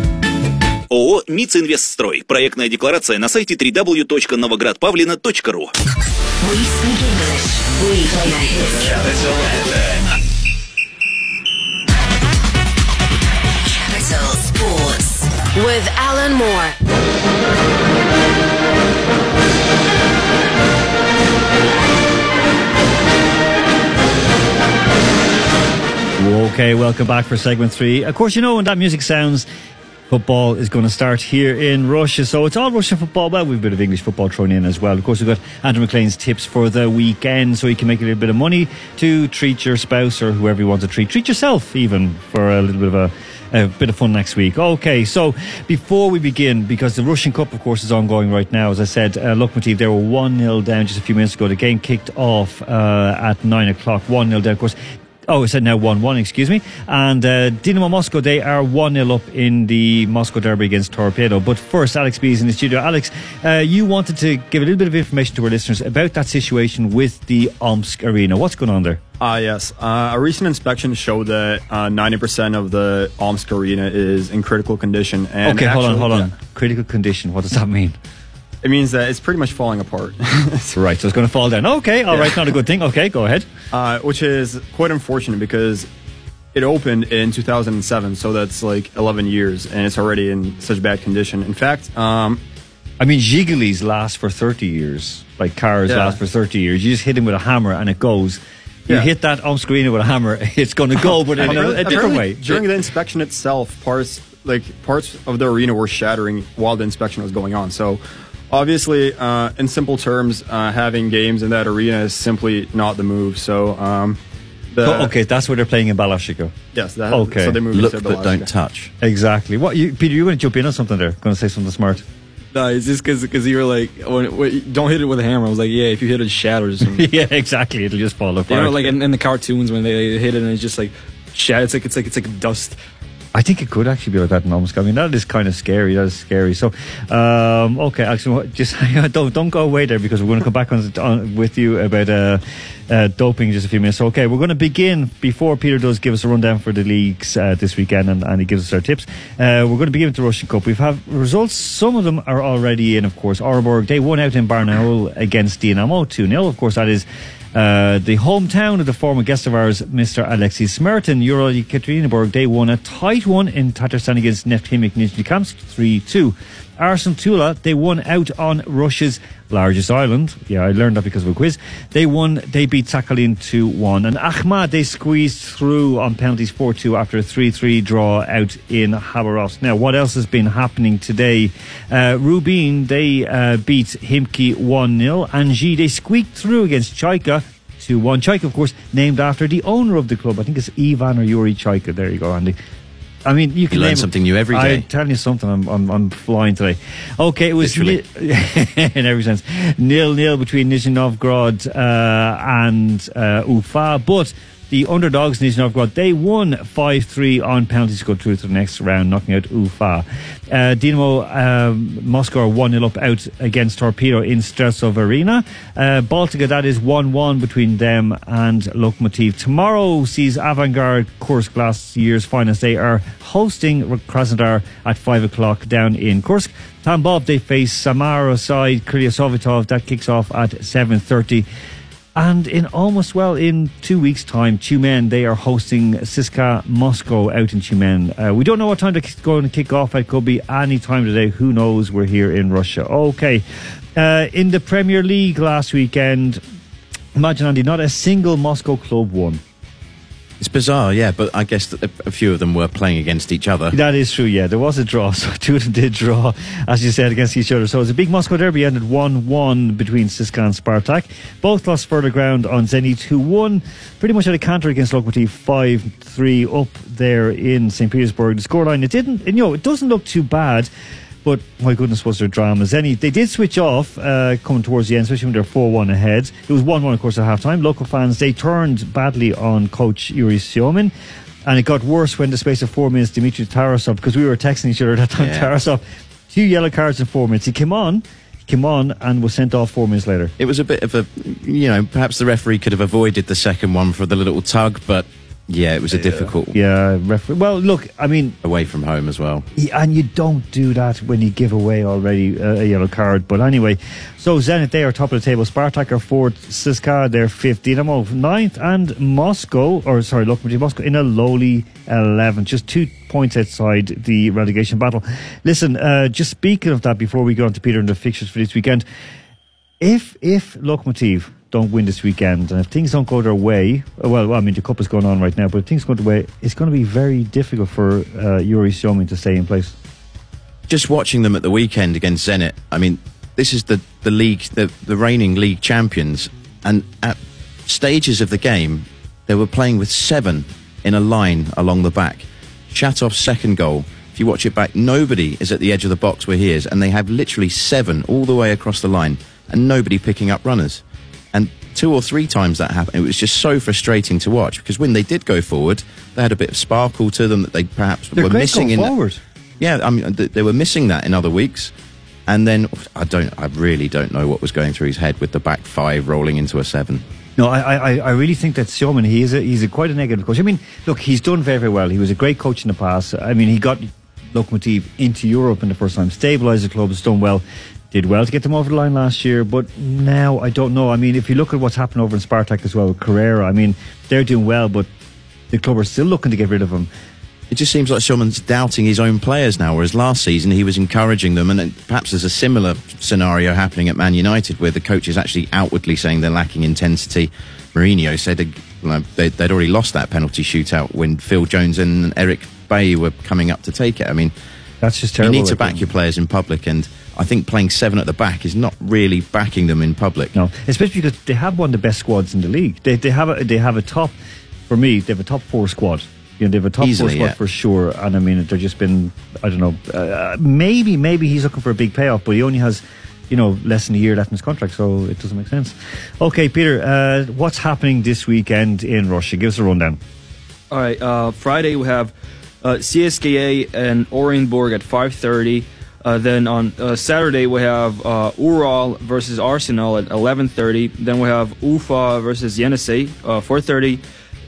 ООО «МИЦ Инвестстрой». Проектная декларация на сайте www.novogradpavlina.ru We speak English. We play the hits. Capital Sports with Alan Moore. Okay, welcome back for segment three. Of course, you know when that music sounds, football is going to start here in Russia. So it's all Russian football. Well, we've a bit of English football thrown in as well. Of course, we've got Andrew McLean's tips for the weekend, so you can make a little bit of money to treat your spouse or whoever you want to treat. Treat yourself even for a little bit of a. A bit of fun next week. Okay, so before we begin, because the Russian Cup, of course, is ongoing right now, as I said, uh, Lokomotiv, they were 1 0 down just a few minutes ago. The game kicked off uh, at 9 o'clock, 1 0 down. Of course, Oh, it said now 1 1, excuse me. And uh, Dinamo Moscow, they are 1 0 up in the Moscow Derby against Torpedo. But first, Alex B is in the studio. Alex, uh, you wanted to give a little bit of information to our listeners about that situation with the Omsk Arena. What's going on there? Uh, yes. Uh, a recent inspection showed that uh, 90% of the Omsk Arena is in critical condition. And okay, hold on, hold on. yeah. Critical condition, what does that mean? It means that it's pretty much falling apart. That's right, so it's going to fall down. Okay, all right, not a good thing. Okay, go ahead. Uh, which is quite unfortunate because it opened in 2007, so that's like 11 years, and it's already in such bad condition. In fact, um, I mean, Jiggly's last for 30 years. Like cars Yeah. last for 30 years. You just hit them with a hammer and it goes. You Yeah. hit that on screen with a hammer, it's going to go, but in a, a different way. During the inspection itself, parts like parts of the arena were shattering while the inspection was going on. So, obviously, uh, in simple terms, uh, having games in that arena is simply not the move. So, um, the, So, okay, that's where they're playing in Balashikha. Yes, that- okay. so they moved Look, to but don't touch. Exactly. What you, Peter? You're going to jump in on something there. Going to say something smart. No, it's just because because you were like, when, when, don't hit it with a hammer. I was like, yeah, if you hit it, it shatters. Yeah, exactly. It'll just fall apart. you know, like in, in the cartoons when they hit it and it's just like shatters. It's like it's like it's like dust. I think it could actually be like that in Omsk. I mean, that is kind of scary. That is scary. So, um, okay, actually, just don't don't go away there because we're going to come back on, on with you about uh, uh, doping in just a few minutes. So, okay, we're going to begin before Peter does give us a rundown for the leagues uh, this weekend and, and he gives us our tips. Uh, we're going to begin with the Russian Cup. We've have results. Some of them are already in. Of course, Orenburg they won out in Barnaul against Dinamo two 0 Of course, that is. Uh, the hometown of the former guest of ours, Mr. Alexis Smerton, Ural Yekaterinburg, they won a tight one in Tatarstan against Neftekhimik Nizhnekamsk 3 2. Arsenal Tula, they won out on Russia's largest island. Yeah, I learned that because of a quiz. They won, they beat Sakhalin 2 1. And Akhmat, they squeezed through on penalties 4 2 after a 3 3 draw out in Khabarovsk. Now, what else has been happening today? Uh, Rubin, they uh, beat Khimki 1 0. Anzhi, they squeaked through against Chaika 2 1. Chaika, of course, named after the owner of the club. I think it's Ivan or Yuri Chaika. There you go, Andy. I mean, you can You learn name- something new every day. I'm telling you something. I'm, I'm, I'm flying today. Okay, it was ni- in every sense nil nil between Nizhny Novgorod uh, and uh, Ufa, but. The underdogs, Nizhny Novgorod, they won 5-3 on penalties to go through to the next round, knocking out Ufa. Uh, Dinamo um, Moscow are 1-0 up out against Torpedo in Streltsov Arena. Uh, Baltika, that is 1-1 between them and Lokomotiv. Tomorrow sees Avangard Kursk last year's finals. They are hosting Krasnodar at 5 o'clock down in Kursk. Tambov, they face Samara side Krylia Sovetov. That kicks off at 7.30. And in almost, well, in two weeks' time, Tyumen, they are hosting CSKA Moscow out in Tyumen. Uh, we don't know what time they're going to kick off. It could be any time today. Who knows? We're here in Russia. Okay. Uh, in the Premier League last weekend, imagine, Andy, not a single Moscow club won. It's bizarre, yeah, but I guess a few of them were playing against each other. That is true, yeah. There was a draw, so two of them did draw, as you said, against each other. So it was a big Moscow derby, ended 1 1 between CSKA and Spartak. Both lost further ground on Zenit, who won pretty much at a counter against Lokomotiv 5 3 up there in St. Petersburg. The scoreline, it didn't, you know, it doesn't look too bad. But my goodness, was there drama? Zenit, they did switch off uh, coming towards the end, especially when they're 4 1 ahead. It was 1 1, of course, at half time. Local fans, they turned badly on coach Yuri Siomin. And it got worse when the space of four minutes, Dmitry Tarasov, because we were texting each other at that time, Yeah. Tarasov, two yellow cards in four minutes. He came on, he came on and was sent off four minutes later. It was a bit of a, you know, perhaps the referee could have avoided the second one for the little tug, but yeah, it was a difficult Yeah, referee. Well, look, I mean, away from home as well. y- and you don't do that when you give away already uh, a yellow card. But anyway, so Zenit, they are top of the table. Spartak are fourth. CSKA, they're fifth. Dynamo, ninth. And Moscow, or sorry, Lokomotiv Moscow, in a lowly 11th. Just two points outside the relegation battle. Listen, uh, just speaking of that, before we go on to Peter and the fixtures for this weekend, if if Lokomotiv don't win this weekend and if things don't go their way, uh, well, I mean the cup is going on right now, but if things go their way, it's going to be very difficult for uh, Yuri to stay in place. Just watching them at the weekend against Zenit, I mean, this is the, the league, the, the reigning league champions, and at stages of the game, they were playing with seven in a line along the back. Shatov's second goal, if you watch it back, nobody is at the edge of the box where he is, and they have literally seven all the way across the line, and nobody picking up runners. Two or three times that happened. It was just so frustrating to watch because when they did go forward, they had a bit of sparkle to them that they perhaps They're were missing in. forward. Yeah, I mean, they were missing that in other weeks. And then I don't, I really don't know what was going through his head with the back five rolling into a seven. No, I, I, I really think that Siomin, he is a, he's a quite a negative coach. I mean, look, he's done very, very well. He was a great coach in the past. I mean, he got Lokomotiv into Europe in the first time, stabilised the club, has done well, did well to get them over the line last year. But now, I don't know. I mean, if you look at what's happened over in Spartak as well, with Carrera, I mean, they're doing well, but the club are still looking to get rid of him. It just seems like Siomin's doubting his own players now, whereas last season he was encouraging them. And perhaps there's a similar scenario happening at Man United where the coach is actually outwardly saying they're lacking intensity. Mourinho said they- well, they, they'd already lost that penalty shootout when Phil Jones and Eric Bailly were coming up to take it. I mean, That's just terrible. you need to back your players in public, and I think playing seven at the back is not really backing them in public. No, especially because they have one of the best squads in the league. They they have a they have a top for me. They have a top four squad. You know, they have a top Easily, four squad yeah. for sure. And I mean, they're just been I don't know. Uh, maybe maybe he's looking for a big payoff, but he only has. You know, less than a year left in his contract, so it doesn't make sense. Okay, Peter, uh, what's happening this weekend in Russia? Give us a rundown. All right. Uh, Friday we have uh, CSKA and Orenburg at 5:30. Uh, then on uh, Saturday we have uh, Ural versus Arsenal at 11:30. Then we have Ufa versus Yenisei uh, 4:30.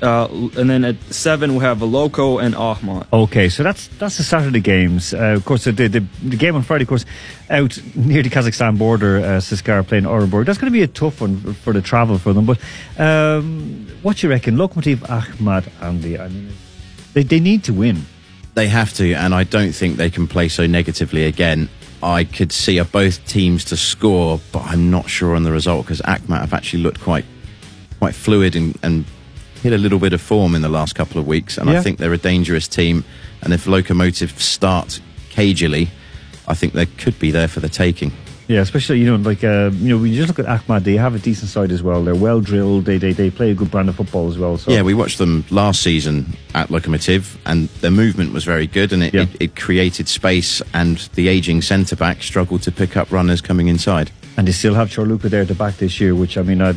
Uh, and then at seven we have Loco and Akhmat. Okay, so that's that's the Saturday games. Uh, of course, the, the the game on Friday, of course, out near the Kazakhstan border, uh, Siskar playing Orenburg. That's going to be a tough one for, the travel for them. But um, what you reckon, Lokomotiv, Akhmat, Andy? I mean, they they need to win. They have to, and I don't think they can play so negatively again. I could see a both teams to score, but I'm not sure on the result because Akhmat have actually looked quite quite fluid and, and hit a little bit of form in the last couple of weeks, and Yeah. I think they're a dangerous team. And if Lokomotiv start cagily, I think they could be there for the taking. Yeah, especially you know, like uh, you know, when you just look at Akhmat, they have a decent side as well. They're well drilled. They they, they play a good brand of football as well. So Yeah, we watched them last season at Lokomotiv, and their movement was very good, and it, Yeah. it, it created space. And the aging centre back struggled to pick up runners coming inside. and they still have Ćorluka there at the back this year, which I mean, I,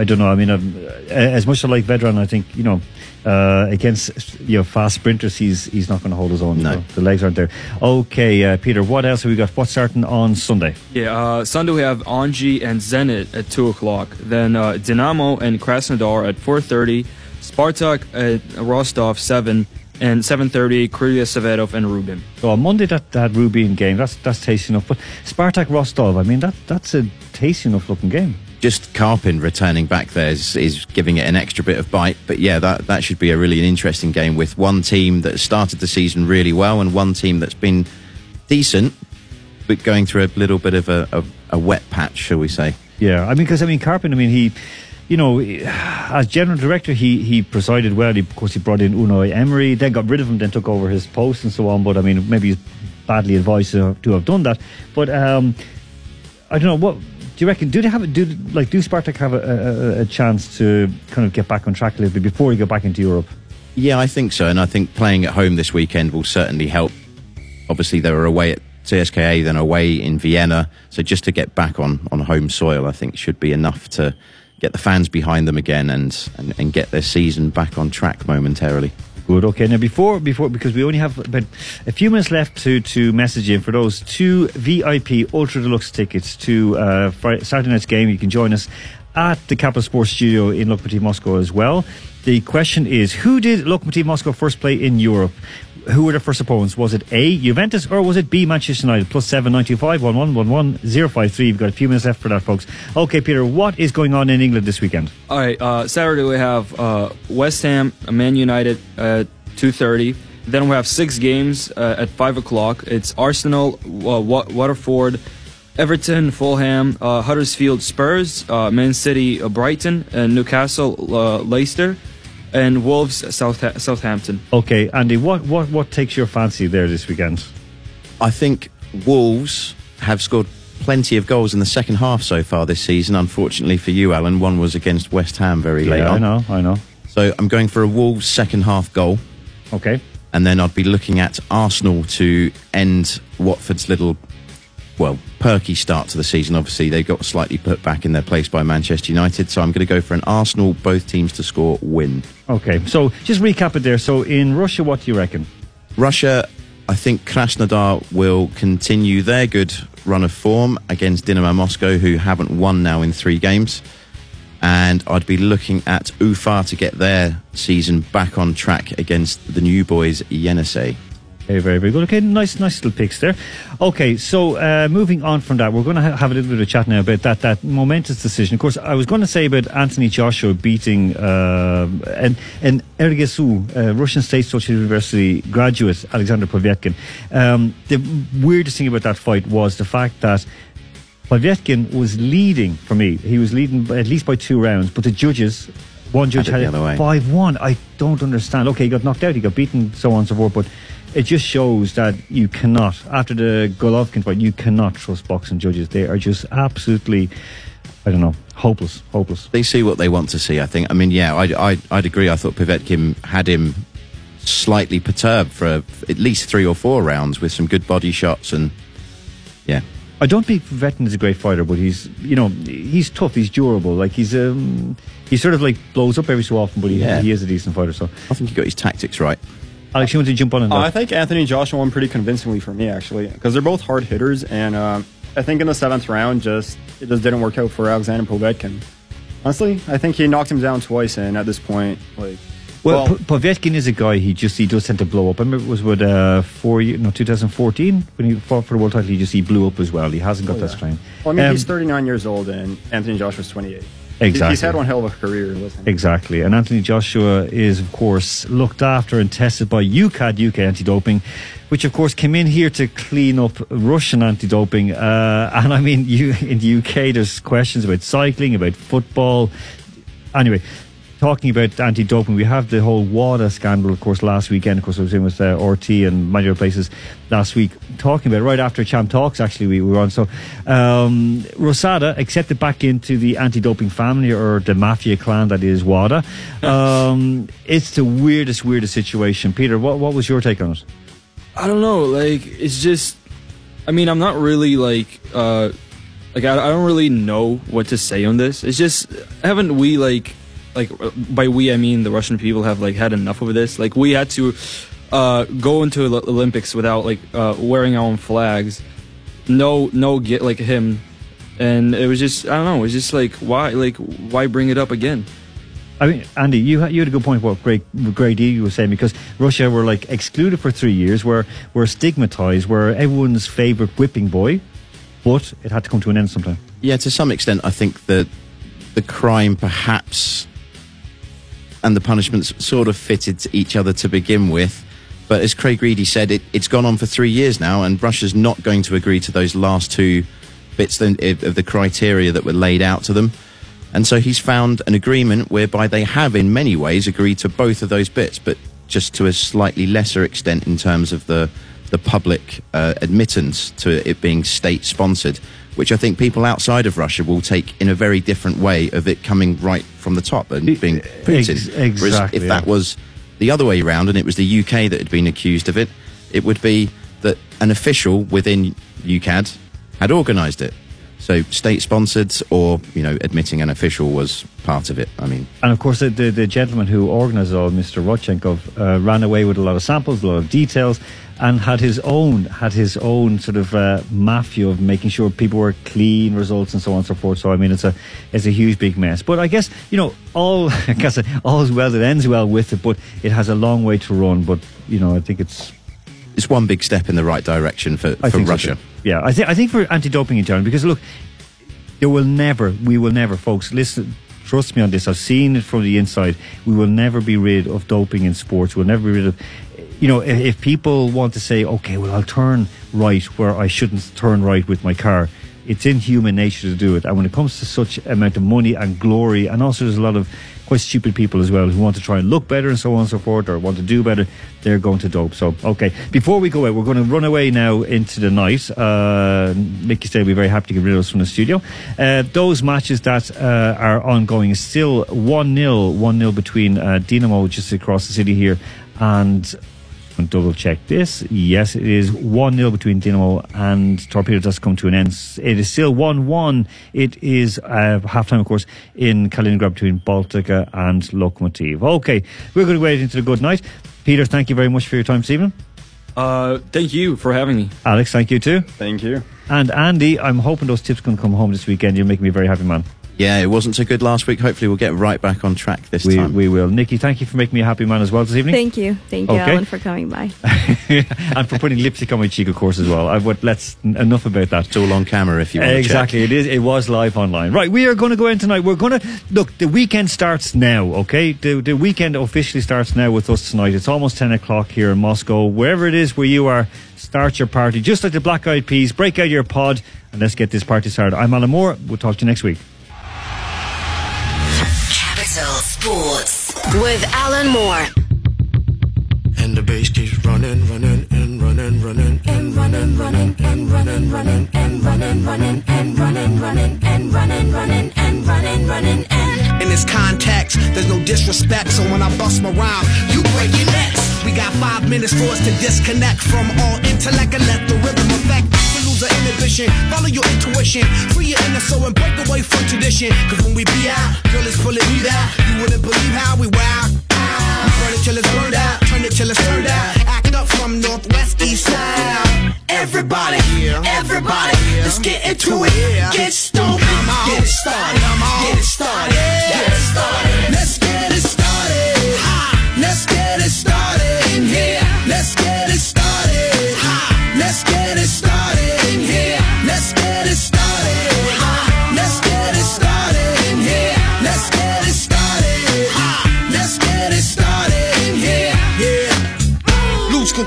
I don't know. I mean, I'm, as much as I like Vedran, I think you know uh, against you know fast sprinters, he's he's not going to hold his own. No. So the legs aren't there. Okay, uh, Peter, what else have we got? What's starting on Sunday? Yeah, uh, Sunday we have Anzhi and Zenit at two o'clock. Then uh, Dynamo and Krasnodar at four thirty. Spartak at Rostov seven. and 7:30 Krylia Sovetov and Rubin. So on Monday that, that Rubin game, that's that's tasty enough. But Spartak Rostov, I mean that that's a tasty enough looking game. Just Karpin returning back there is, is giving it an extra bit of bite. But yeah, that, that should be a really an interesting game with one team that started the season really well and one team that's been decent, but going through a little bit of a, a, a wet patch, shall we say. Yeah, I mean, because I mean, Karpin, I mean, he, you know, as general director, he he presided well. He, of course, he brought in Unai Emery, then got rid of him, then took over his post and so on. But I mean, maybe he's badly advised to, to have done that. But um, I don't know what. Do you reckon? Do they have a, do like do Spartak have a, a, a chance to kind of get back on track a little bit before you go back into Europe? Yeah, I think so. And I think playing at home this weekend will certainly help. Obviously, they were away at CSKA, then away in Vienna. So just to get back on, on home soil, I think should be enough to get the fans behind them again and, and, and get their season back on track momentarily. Good. Okay. Now, before before because we only have about a few minutes left to to message in for those two VIP Ultra Deluxe tickets to uh, Friday, Saturday night's game. You can join us at the Capital Sports Studio in Lokomotiv Moscow as well. The question is, who did Lokomotiv Moscow first play in Europe? Who were the first opponents? Was it A, Juventus, or was it B, Manchester United? Plus seven nine two five one one one one zero five three. You've got a few minutes left for that, folks. Okay, Peter, what is going on in England this weekend? All right, uh, Saturday we have uh, West Ham, Man United at 2.30. Then we have six games uh, at 5 o'clock. It's Arsenal, uh, Wa- Waterford, Everton, Fulham, uh, Huddersfield, Spurs, uh, Man City, Brighton, and Newcastle, Leicester, and Wolves, South- Southampton. Okay, Andy, what, what, what takes your fancy there this weekend? I think Wolves have scored plenty of goals in the second half so far this season. Unfortunately for you, Alan, one was against West Ham very late Yeah, I know, I know. So I'm going for a Wolves second half goal. Okay. And then I'd be looking at Arsenal to end Watford's little, well, perky start to the season. Obviously, they got slightly put back in their place by Manchester United. So I'm going to go for an Arsenal, both teams to score, win. Okay, so just recap it there. So in Russia, what do you reckon? Russia, I think Krasnodar will continue their good run of form against Dynamo Moscow, who haven't won now in three games. And I'd be looking at Ufa to get their season back on track against the new boys Yenisei. Okay, very, very good. Okay, nice, nice little picks there. Okay, so uh, moving on from that, we're going to ha- have a little bit of chat now about that that momentous decision. Of course, I was going to say about Anthony Joshua beating uh, and and Ergesu, uh, Russian State Social University graduate Alexander Povetkin. Um, the weirdest thing about that fight was the fact that Povetkin was leading for me. He was leading at least by two rounds, but the judges, one judge Had it had the other way. it five one. I don't understand. Okay, he got knocked out, he got beaten, so on and so forth, but it just shows that you cannot, after the Golovkin fight, you cannot trust boxing judges. They are just absolutely, I don't know, hopeless, hopeless. They see what they want to see, I think. I mean, yeah, I, I, I'd agree. I thought Povetkin had him slightly perturbed for at least three or four rounds with some good body shots and, yeah. I don't think Vettin is a great fighter, but he's you know he's tough, he's durable. Like he's um he sort of like blows up every so often, but he, Yeah. he is a decent fighter. So I think he got his tactics right. Alex, you want to jump on and Uh, I think Anthony Joshua won pretty convincingly for me, actually, because they're both hard hitters, and uh, I think in the seventh round, just it just didn't work out for Alexander Povetkin. Honestly, I think he knocked him down twice, and at this point, like, Well, P- Povetkin is a guy. He just he does tend to blow up. I remember it was with uh, four no 2014 when he fought for the world title. He just he blew up as well. He hasn't got Oh, that yeah. strain. well, I mean, Um, he's 39 years old, and Anthony Joshua's 28. Exactly. He's had one hell of a career. Exactly. And Anthony Joshua is, of course, looked after and tested by UKAD, UK anti doping, which, of course, came in here to clean up Russian anti doping. Uh, and I mean, you, in the UK, there's questions about cycling, about football. Anyway, talking about anti doping, we have the whole WADA scandal, of course, last weekend. Of course, I was in with uh, RT and many other places last week talking about it right after Champ Talks, actually, we were on. So, um, RUSADA accepted back into the anti doping family or the mafia clan that is WADA. Um, it's the weirdest, weirdest situation. Peter, what, what was your take on it? I don't know. Like it's just. I mean, I'm not really like. uh Like I, I don't really know what to say on this. It's just haven't we like, like uh, by we I mean the Russian people have like had enough of this. Like we had to uh go into the Olympics without like uh wearing our own flags. No, no, get like him, and it was just I don't know. It's just like why like why bring it up again? I mean, Andy, you had, you had a good point. What Craig Reedie was saying because Russia were like excluded for three years, were were stigmatized, were everyone's favorite whipping boy, but it had to come to an end sometime. Yeah, to some extent, I think that the crime perhaps and the punishments sort of fitted to each other to begin with. But as Craig Reedie said, it, it's gone on for three years now, and Russia's not going to agree to those last two bits of the criteria that were laid out to them. And so he's found an agreement whereby they have, in many ways, agreed to both of those bits, but just to a slightly lesser extent in terms of the the public uh, admittance to it being state sponsored, which I think people outside of Russia will take in a very different way of it coming right from the top and being Putin. Ex- Whereas exactly, if that was the other way around and it was the UK that had been accused of it, it would be that an official within UKAD had organised it. So state sponsored or, you know, admitting an official was part of it. I mean, And of course, the, the, the gentleman who organised it all, Mr. Rodchenkov, uh, ran away with a lot of samples, a lot of details, and had his own had his own sort of uh, mafia of making sure people were clean results and so on and so forth. So I mean, it's a it's a huge big mess. But I guess you know all I guess all's well that ends well with it, but it has a long way to run. But you know, I think it's it's one big step in the right direction for, for so Russia. too. yeah, I think I think for anti-doping in general, because look, there will never, we will never, folks. Listen, trust me on this. I've seen it from the inside. We will never be rid of doping in sports. We'll never be rid of. You know, if, people want to say, okay, well, I'll turn right where I shouldn't turn right with my car. It's in human nature to do it. And when it comes to such amount of money and glory, and also there's a lot of quite stupid people as well who want to try and look better and so on and so forth, or want to do better, they're going to dope. So, okay. Before we go out, we're going to run away now into the night. Uh, Mickey said we'd be very happy to get rid of us from the studio. Uh, those matches that uh, are ongoing still 1 0, 1 0 between uh, Dynamo just across the city here and and double check this. Yes, it is 1 0 between Dynamo and Torpedo does come to an end. It is still 1 1. It is uh, half time, of course, in Kaliningrad between Baltika and Lokomotiv. Okay, we're going to wait into the good night. Peter, thank you very much for your time this evening. Uh, thank you for having me. Alex, thank you too. Thank you. And Andy, I'm hoping those tips can come home this weekend. You'll make me a very happy man. Yeah, it wasn't so good last week. Hopefully, we'll get right back on track this We, time. we will. Nikki, thank you for making me a happy man as well this evening. Thank you. Thank you, Okay. Alan, for coming by. and for putting lipstick on my cheek, of course, as well. I would, let's enough about that. It's all on camera if you want to Exactly, it is. It was live online. Right, we are going to go in tonight. We're going to look. The weekend starts now. Okay, the the weekend officially starts now with us tonight. It's almost ten o'clock here in Moscow. Wherever it is where you are, start your party just like the Black Eyed Peas. Break out your pod and let's get this party started. I'm Alan Moore. We'll talk to you next week. Capital Sports with Alan Moore. And the bass running, running, and running, running, and running, running, and running, running, and running, running, and running, running, and. In this context, there's no disrespect, so when I bust my rhyme, you break your necks. We got five minutes for us to disconnect from all intellect and let the rhythm affect. To lose our inhibition, follow your intuition, free your inner soul and break away from tradition. Cause when we be out, girl, it's pulling me out. You wouldn't believe how we wow. We burn it till it's burned out, turn it till it's turned out. Up from northwest, east side. Everybody, everybody, let's get into it. Get stoked, get it started, get it started, get it started. Let's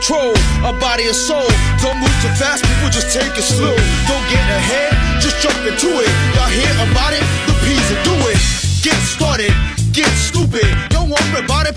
control, a body and soul. Don't move too fast, people just take it slow. Don't get ahead, just jump into it. Y'all hear about it? The P's will do it. Get started, get stupid. Don't worry about it,